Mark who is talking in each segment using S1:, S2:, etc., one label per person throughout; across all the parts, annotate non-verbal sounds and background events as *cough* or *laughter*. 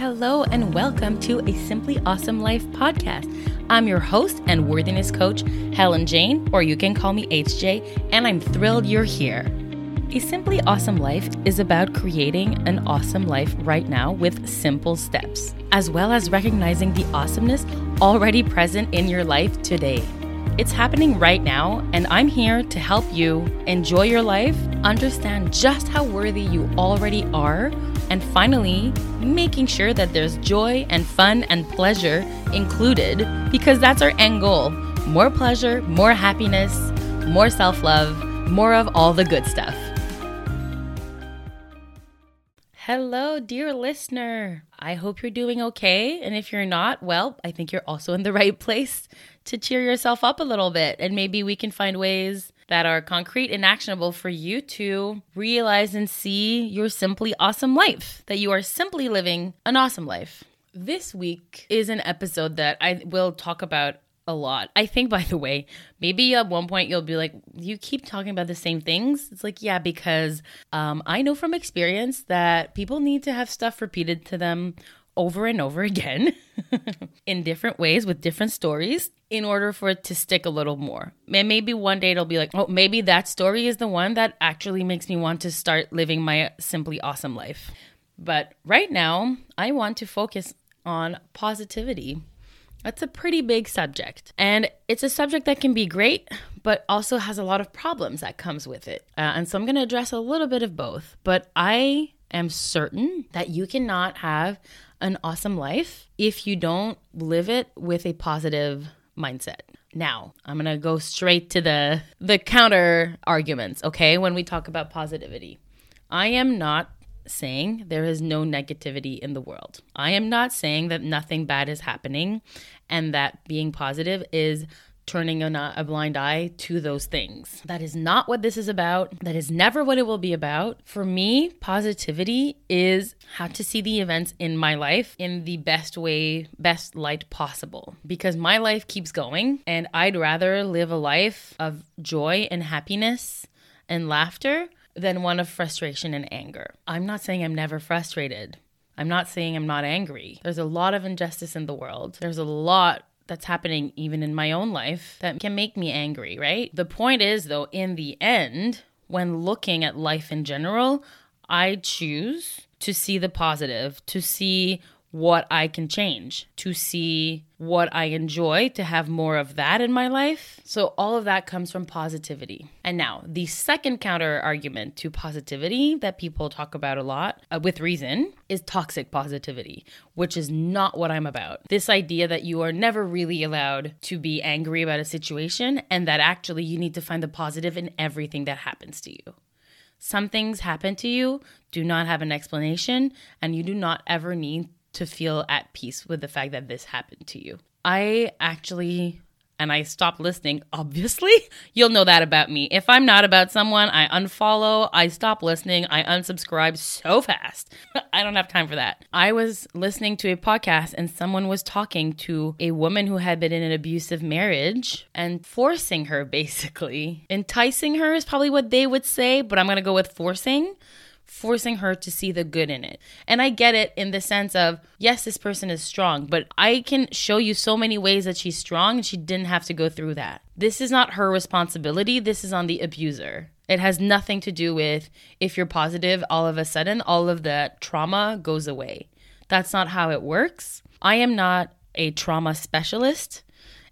S1: Hello, and welcome to a Simply Awesome Life podcast. I'm your host and worthiness coach, Helene Jane, or you can call me HJ, and I'm thrilled you're here. A Simply Awesome Life is about creating an awesome life right now with simple steps, as well as recognizing the awesomeness already present in your life today. It's happening right now, and I'm here to help you enjoy your life, understand just how worthy you already are, and finally, making sure that there's joy and fun and pleasure included because that's our end goal more pleasure, more happiness, more self love, more of all the good stuff. Hello, dear listener. I hope you're doing okay. And if you're not, well, I think you're also in the right *laughs* place to cheer yourself up a little bit. And maybe we can find ways that are concrete and actionable for you to realize and see your simply awesome life, that you are simply living an awesome life. This week is an episode that I will talk about a lot. I think, by the way, maybe at one point you'll be like, you keep talking about the same things. It's like, yeah, because um, I know from experience that people need to have stuff repeated to them over and over again *laughs* in different ways with different stories in order for it to stick a little more. And maybe one day it'll be like, oh, maybe that story is the one that actually makes me want to start living my simply awesome life. But right now, I want to focus on positivity. That's a pretty big subject. And it's a subject that can be great, but also has a lot of problems that comes with it. Uh, and so I'm going to address a little bit of both. But I am certain that you cannot have an awesome life if you don't live it with a positive mindset. Now, I'm going to go straight to the the counter arguments, okay? When we talk about positivity. I am not saying there is no negativity in the world. I am not saying that nothing bad is happening and that being positive is turning a, a, blind eye to those things. That is not what this is about. That is never what it will be about. For me, positivity is how to see the events in my life in the best way, best light possible. Because my life keeps going, and I'd rather live a life of joy and happiness and laughter than one of frustration and anger. I'm not saying I'm never frustrated. I'm not saying I'm not angry. There's a lot of injustice in the world. There's a lot that's happening even in my own life that can make me angry, right? The point is, though, in the end, when looking at life in general, I choose to see the positive, to see what I can change, to see what I enjoy, to have more of that in my life. So, all of that comes from positivity. And now, the second counter argument to positivity that people talk about a lot, uh, with reason, is toxic positivity, which is not what I'm about. This idea that you are never really allowed to be angry about a situation and that actually you need to find the positive in everything that happens to you. Some things happen to you, do not have an explanation, and you do not ever need to feel at peace with the fact that this happened to you. I actually and I stopped listening, *laughs* obviously, you'll know that about me. If I'm not about someone, I unfollow, I stop listening, I unsubscribe so fast. *laughs* I don't have time for that. I was listening to a podcast and someone was talking to a woman who had been in an abusive marriage and forcing her, *laughs* basically. Enticing her is probably what they would say, but I'm gonna go with forcing forcing her to see the good in it. And I get it in the sense of, yes, this person is strong, but I can show you so many ways that she's strong and she didn't have to go through that. This is not her responsibility, this is on the abuser. It has nothing to do with if you're positive, all of a sudden, all of the trauma goes away. That's not how it works. I am not a trauma specialist.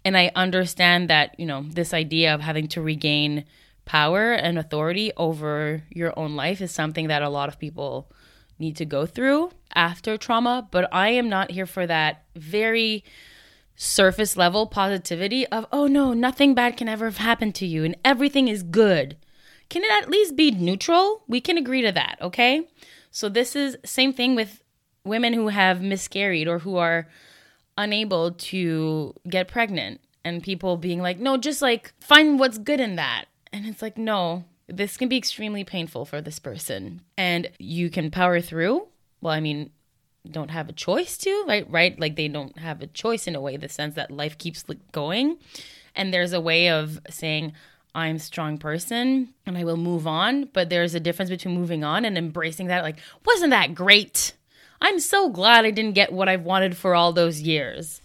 S1: And I understand that, you know, this idea of having to regain power and authority over your own life is something that a lot of people need to go through after trauma. But I am not here for that very surface level positivity of, oh no, nothing bad can ever have happened to you and everything is good. Can it at least be neutral? We can agree to that, okay? So this is same thing with women who have miscarried or who are unable to get pregnant and people being like, "No, just like find what's good in that." And it's like, no, this can be extremely painful for this person. And you can power through. Well, I mean, don't have a choice to, right? Right? Like they don't have a choice in a way, the sense that life keeps going. And there's a way of saying, I'm a strong person and I will move on. But there's a difference between moving on and embracing that, like, wasn't that great? I'm so glad I didn't get what I've wanted for all those years.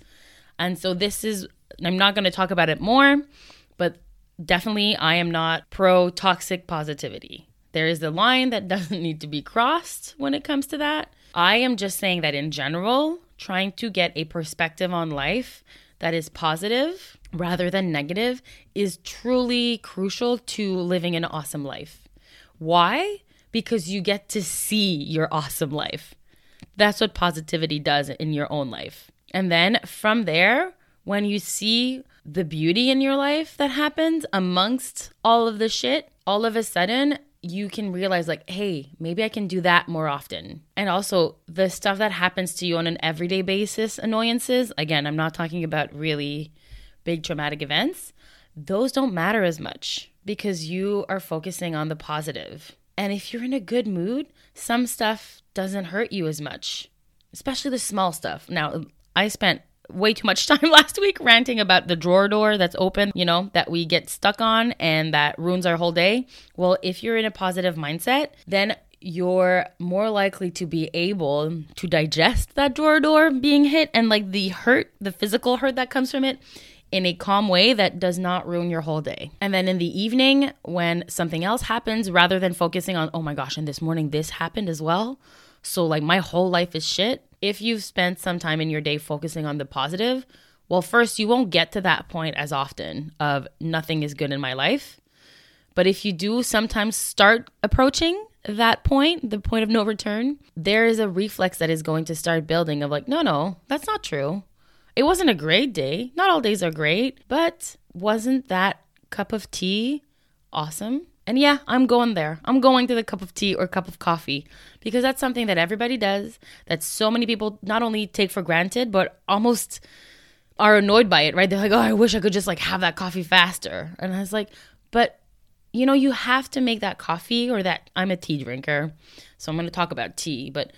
S1: And so this is, I'm not going to talk about it more, but definitely I am not pro toxic positivity. There is a line that *laughs* doesn't need to be crossed when it comes to that. I am just saying that in general, trying to get a perspective on life that is positive rather than negative is truly crucial to living an awesome life. Why? Because you get to see your awesome life. That's what positivity does in your own life. And then from there, when you see the beauty in your life that happens amongst all of the shit, all of a sudden you can realize, like, hey, maybe I can do that more often. And also, the stuff that happens to you on an everyday basis, annoyances, again, I'm not talking about really big traumatic events, those don't matter as much because you are focusing on the positive. And if you're in a good mood, some stuff doesn't hurt you as much, especially the small stuff. Now, I spent way too much *laughs* time last week ranting about the drawer door that's open, you know, that we get stuck on and that ruins our whole day. Well, if you're in a positive mindset, then you're more likely to be able to digest that drawer door being hit and like the hurt, the physical hurt that comes from it in a calm way that does not ruin your whole day. And then in the evening, when something else happens, rather than focusing on, oh my gosh, and this morning this happened as well. So, like, my whole life is shit if you've spent some time in your day focusing on the positive, well, first, you won't get to that point as often of nothing is good in my life. But if you do sometimes start approaching that point, the point of no return, there is a reflex that is going to start building of like, no, no, that's not true. It wasn't a great day. Not all days are great, but wasn't that cup of tea awesome? And yeah, I'm going there. I'm going to the cup of tea or cup of coffee because that's something that everybody does, that so many people not only take for granted, but almost are annoyed by it, right? They're like, oh, I wish I could just like have that coffee faster. And I was like, but you know, you have to make that coffee or that I'm a tea drinker. So I'm going to talk about tea, but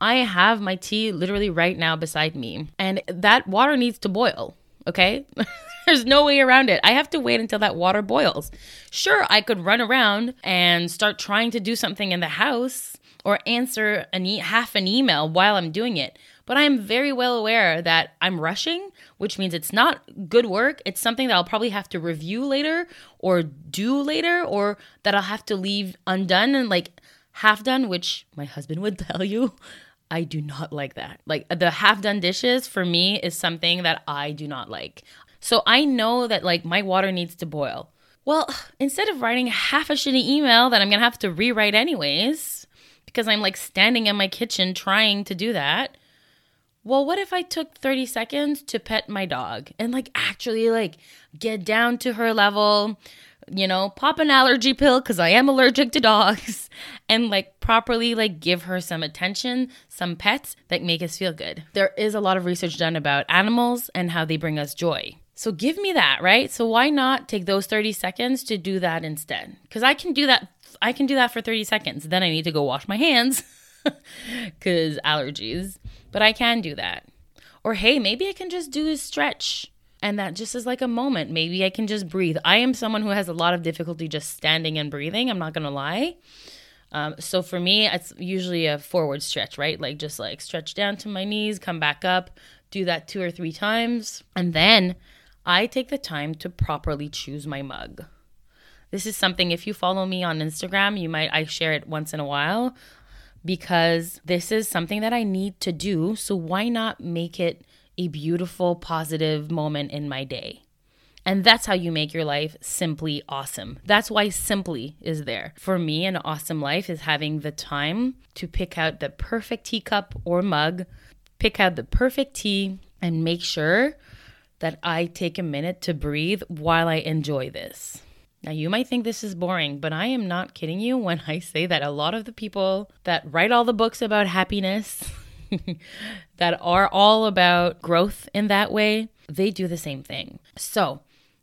S1: I have my tea literally right now beside me, and that water needs to boil. Okay. *laughs* There's no way around it. I have to wait until that water boils. Sure, I could run around and start trying to do something in the house or answer an e- half an email while I'm doing it. But I'm very well aware that I'm rushing, which means it's not good work. It's something that I'll probably have to review later or do later or that I'll have to leave undone and like half done, which my husband would *laughs* tell you. I do not like that. Like the half done dishes for me is something that I do not like. So I know that like my water needs to boil. Well, instead of writing half a shitty email that I'm gonna have to rewrite anyways, because I'm like standing in my kitchen trying to do that. Well, what if I took 30 seconds to pet my dog and like actually like get down to her level, you know, pop an allergy pill because I am allergic to dogs, *laughs* and like properly like give her some attention, some pets that make us feel good. There is a lot of research done about animals and how they bring us joy. So give me that, right? So why not take those 30 seconds to do that instead? Cuz I can do that I can do that for 30 seconds. Then I need to go wash my hands *laughs* cuz allergies, but I can do that. Or hey, maybe I can just do a stretch and that just is like a moment. Maybe I can just breathe. I am someone who has a lot of difficulty just standing and breathing. I'm not going to lie. Um, so for me, it's usually a forward stretch, right? Like just like stretch down to my knees, come back up, do that two or three times. And then I take the time to properly choose my mug. This is something if you follow me on Instagram, you might I share it once in a while because this is something that I need to do, so why not make it a beautiful positive moment in my day? And that's how you make your life simply awesome. That's why simply is there. For me, an awesome life is having the time to pick out the perfect teacup or mug, pick out the perfect tea, and make sure that I take a minute to breathe while I enjoy this. Now, you might think this is boring, but I am not kidding you when I say that a lot of the people that write all the books about happiness, *laughs* that are all about growth in that way, they do the same thing. So,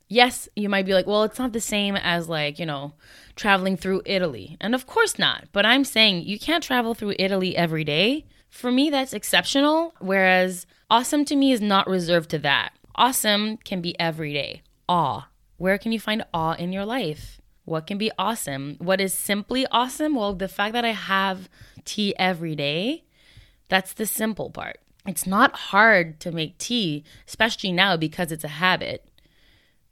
S1: yes, you might be like, well, it's not the same as like, you know, traveling through Italy. And of course not. But I'm saying you can't travel through Italy every day. For me, that's exceptional. Whereas awesome to me is not reserved to that. Awesome can be every day. Awe. Where can you find awe in your life? What can be awesome? What is simply awesome? Well, the fact that I have tea every day That's the simple part. It's not hard to make tea, especially now because it's a habit.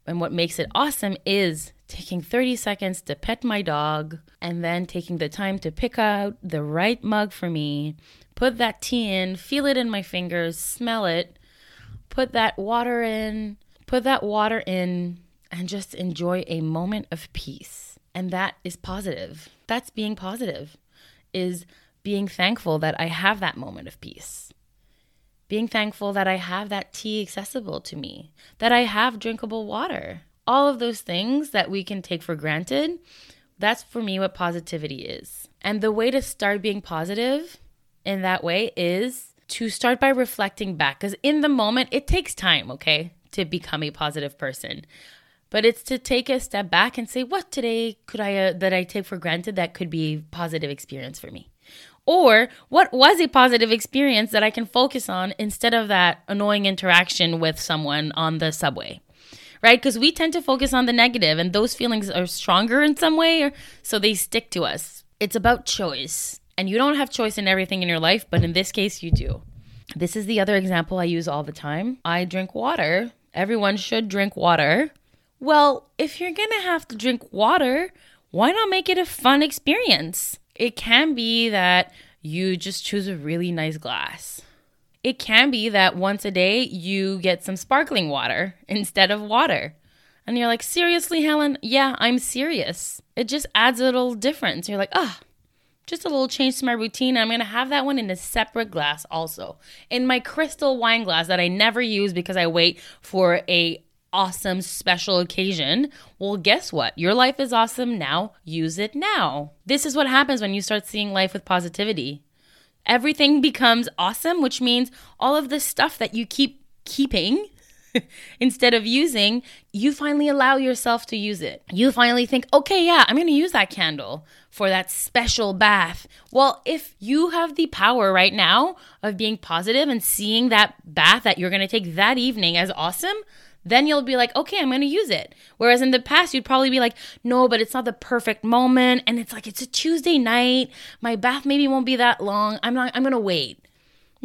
S1: And what makes it awesome is taking 30 seconds to pet my dog and then taking the time to pick out the right mug for me, put that tea in, feel it in my fingers, smell it, put that water in, put that water in, and just enjoy a moment of peace. And that is positive. That's being positive, is being thankful that I have that moment of peace being thankful that I have that tea accessible to me, that I have drinkable water. All of those things that we can take for granted, that's for me what positivity is. And the way to start being positive in that way is to start by reflecting back because in the moment it takes time, okay, to become a positive person. But it's to take a step back and say, what today could I uh, that I take for granted that could be a positive experience for me? Or what was a positive experience that I can focus on instead of that annoying interaction with someone on the subway? Right? Because we tend to focus on the negative and those feelings are stronger in some way, or, so they stick to us. It's about choice. And you don't have choice in everything in your life, but in this case, you do. This is the other example I use all the time. I drink water. Everyone should drink water. Well, if you're gonna have to drink water, why not make it a fun experience? It can be that you just choose a really nice glass. It can be that once a day you get some sparkling water instead of water. And you're like, seriously, Helene? Yeah, I'm serious. It just adds a little difference. You're like, ah, oh, just a little change to my routine. I'm to have that one in a separate glass also. In my crystal wine glass that I never use because I wait for a awesome special occasion, well, guess what? Your life is awesome now. Use it now. This is what happens when you start seeing life with positivity. Everything becomes awesome, which means all of the stuff that you keep keeping *laughs* instead of using, you finally allow yourself to use it. You finally think, okay, yeah, I'm going to use that candle for that special bath. Well, if you have the power right now of being positive and seeing that bath that you're going to take that evening as awesome, then you'll be like, okay, I'm to use it. Whereas in the past, you'd probably be like, no, but it's not the perfect moment. And it's like, it's a Tuesday night. My bath maybe won't be that long. I'm not, I'm to wait.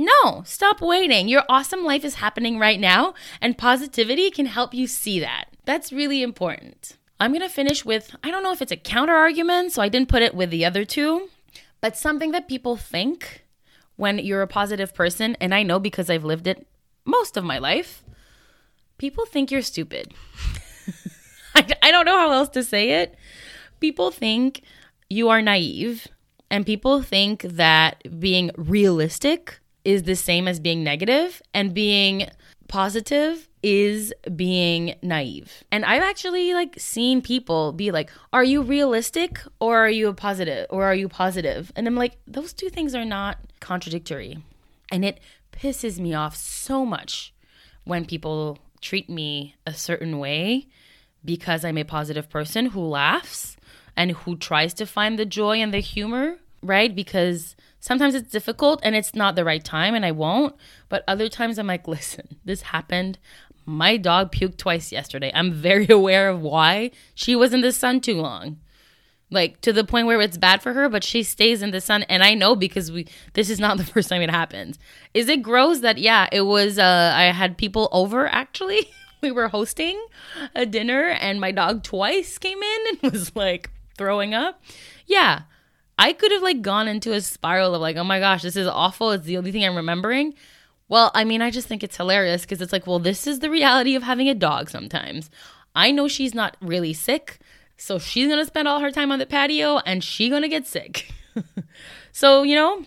S1: No, stop waiting. Your awesome life is happening right now, and positivity can help you see that. That's really important. I'm to finish with I don't know if it's a counter argument, so I didn't put it with the other two, but something that people think when you're a positive person, and I know because I've lived it most of my life, people think you're stupid. *laughs* I, I don't know how else to say it. People think you are naive, and people think that being realistic is the same as being negative, and being positive is being naive. And I've actually like seen people be like, "Are you realistic or are you a positive or are you positive?" And I'm like, those two things are not contradictory. And it pisses me off so much when people treat me a certain way because I'm a positive person who laughs and who tries to find the joy and the humor, right? Because sometimes it's difficult and it's not the right time and I won't. But other times I'm like, *laughs* listen, this happened. My dog puked twice yesterday. I'm very *laughs* aware of why. She was in the sun too long like to the point where it's bad for her but she stays in the sun and i know because we this is not *laughs* the first time it happens is it gross that yeah it was uh i had people over actually we were hosting a dinner and my dog twice came in and was like throwing up yeah i could have like gone into a spiral of like oh my gosh this is awful it's the only thing i'm remembering well i mean i just think it's hilarious because it's like well this is the reality of having a dog sometimes i know she's not really sick so she's going to spend all her time on the patio and she going to get sick. *laughs* so, you know,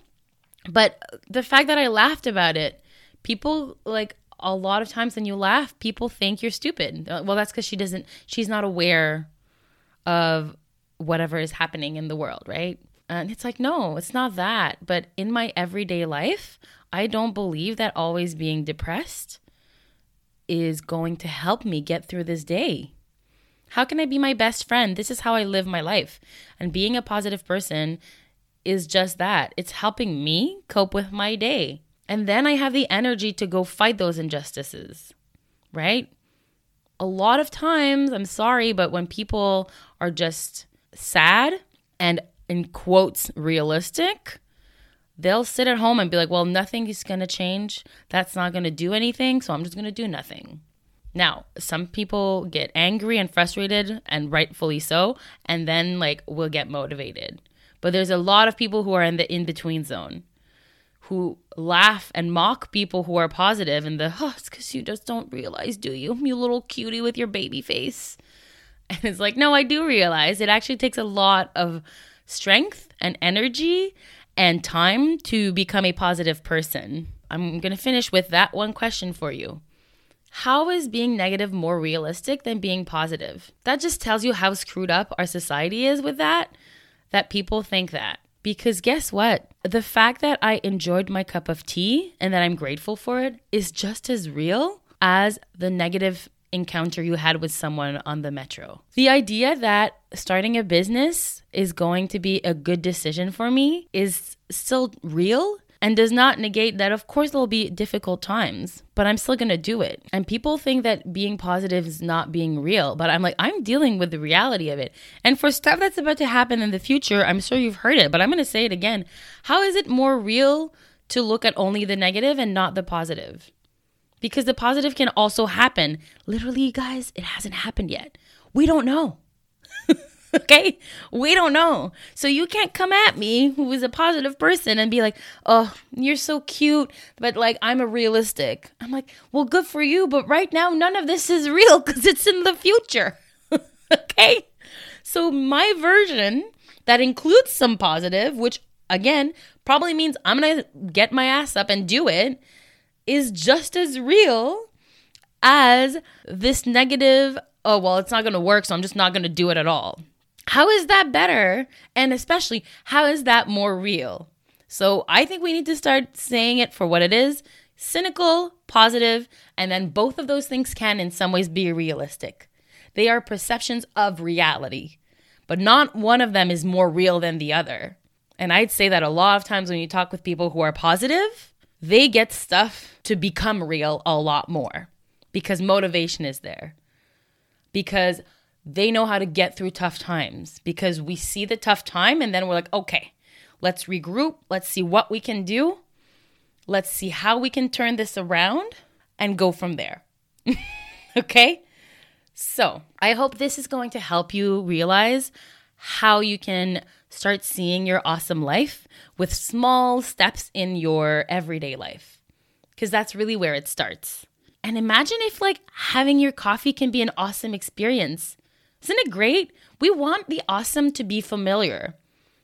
S1: but the fact that I laughed about it, people like a lot of times when you laugh, people think you're stupid. Uh, well, that's cuz she doesn't she's not aware of whatever is happening in the world, right? And it's like, no, it's not that. But in my everyday life, I don't believe that always being depressed is going to help me get through this day. How can I be my best friend? This is how I live my life. And being a positive person is just that it's helping me cope with my day. And then I have the energy to go fight those injustices, right? A lot of times, I'm sorry, but when people are just sad and in quotes realistic, they'll sit at home and be like, well, nothing is going to change. That's not going to do anything. So I'm just going to do nothing. Now, some people get angry and frustrated, and rightfully so, and then like will get motivated. But there's a lot of people who are in the in between zone who laugh and mock people who are positive and the, oh, it's because you just don't realize, do you? You little cutie with your baby face. *laughs* And it's like, no, I do realize it actually takes a lot of strength and energy and time to become a positive person. I'm going to finish with that one question for you. How is being negative more realistic than being positive? That just tells you how screwed up our society is with that, that people think that. Because guess what? The fact that I enjoyed my cup of tea and that I'm grateful for it is just as real as the negative encounter you had with someone on the metro. The idea that starting a business is going to be a good decision for me is still real and does not negate that of course there'll be difficult times but i'm still to do it. And people think that being positive is not being real but i'm like i'm dealing with the reality of it. And for stuff that's about to happen in the future i'm sure you've heard it but i'm to say it again. How is it more real to look at only the negative and not the positive because the positive can also happen. Literally, guys, it hasn't happened yet. We don't know. *laughs* okay? We don't know. So you can't come at me, who is a positive person, and be like, oh, you're so cute, but like, I'm a realistic. I'm like, well, good for you, but right now, none of this is *laughs* real because it's in the future. *laughs* okay? So my version that includes some positive, which again probably means I'm gonna get my ass up and do it is just as real as this negative, oh, well, it's not going to work, so I'm just not going to do it at all. How is that better? And especially, how is that more real? So I think we need to start saying it for what it is cynical, positive, and then both of those things can, in some ways, be realistic. They are perceptions of reality, but not one of them is more real than the other. And I'd say that a lot of times when you talk with people who are positive, they get stuff to become real a lot more because motivation is there. Because they know how to get through tough times because we see the tough time and then we're like, okay, let's regroup. Let's see what we can do. Let's see how we can turn this around and go from there. *laughs* okay? So, I hope this is going to help you realize how you can start seeing your awesome life with small steps in your everyday life. Because that's really where it starts. And imagine if, like, having your coffee can be an awesome experience. Isn't it great? We want the awesome to be familiar.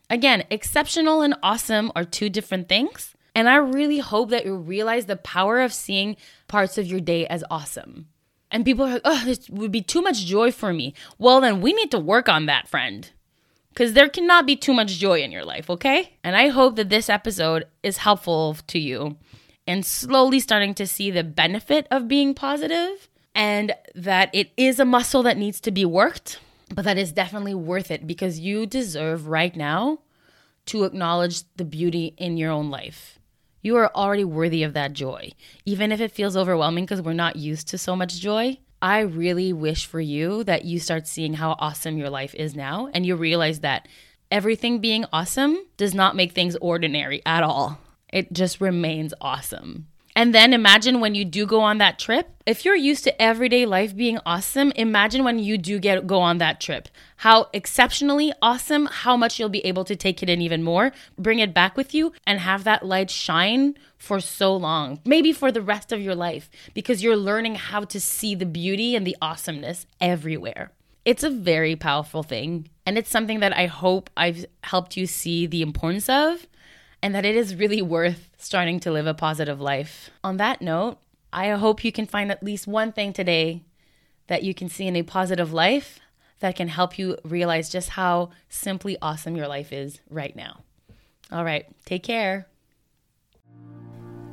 S1: Again, exceptional and awesome are two different things. And I really hope that you realize the power of seeing parts of your day as awesome. And people are like, oh, this would be too much joy for me. Well, then we need to work on that, friend because there cannot be too much joy in your life, okay? And I hope that this episode is helpful to you and slowly starting to see the benefit of being positive and that it is a muscle that needs to be worked, but that is definitely worth it because you deserve right now to acknowledge the beauty in your own life. You are already worthy of that joy, even if it feels overwhelming because we're not used to so much joy. I really wish for you that you start seeing how awesome your life is now and you realize that everything being awesome does not make things ordinary at all. It just remains awesome. And then imagine when you do go on that trip. If you're used to everyday life being awesome, imagine when you do get go on that trip. How exceptionally awesome, how much you'll be able to take it in even more, bring it back with you and have that light shine for so long. Maybe for the rest of your life because you're learning how to see the beauty and the awesomeness everywhere. It's a very powerful thing and it's something that I hope I've helped you see the importance of and that it is really worth starting to live a positive life. On that note, I hope you can find at least one thing today that you can see in a positive life that can help you realize just how simply awesome your life is right now. All right, take care.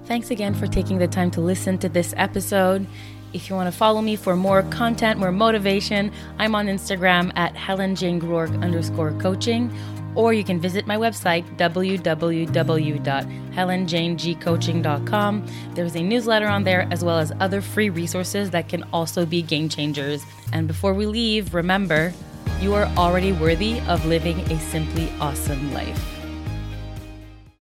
S1: Thanks again for taking the time to listen to this episode. If you want to follow me for more content, more motivation, I'm on Instagram at Helene Jane Groarke underscore coaching or you can visit my website, www.helenejanegcoaching.com. There's a newsletter on there, as well as other free resources that can also be game changers. And before we leave, remember, you are already worthy of living a simply awesome life.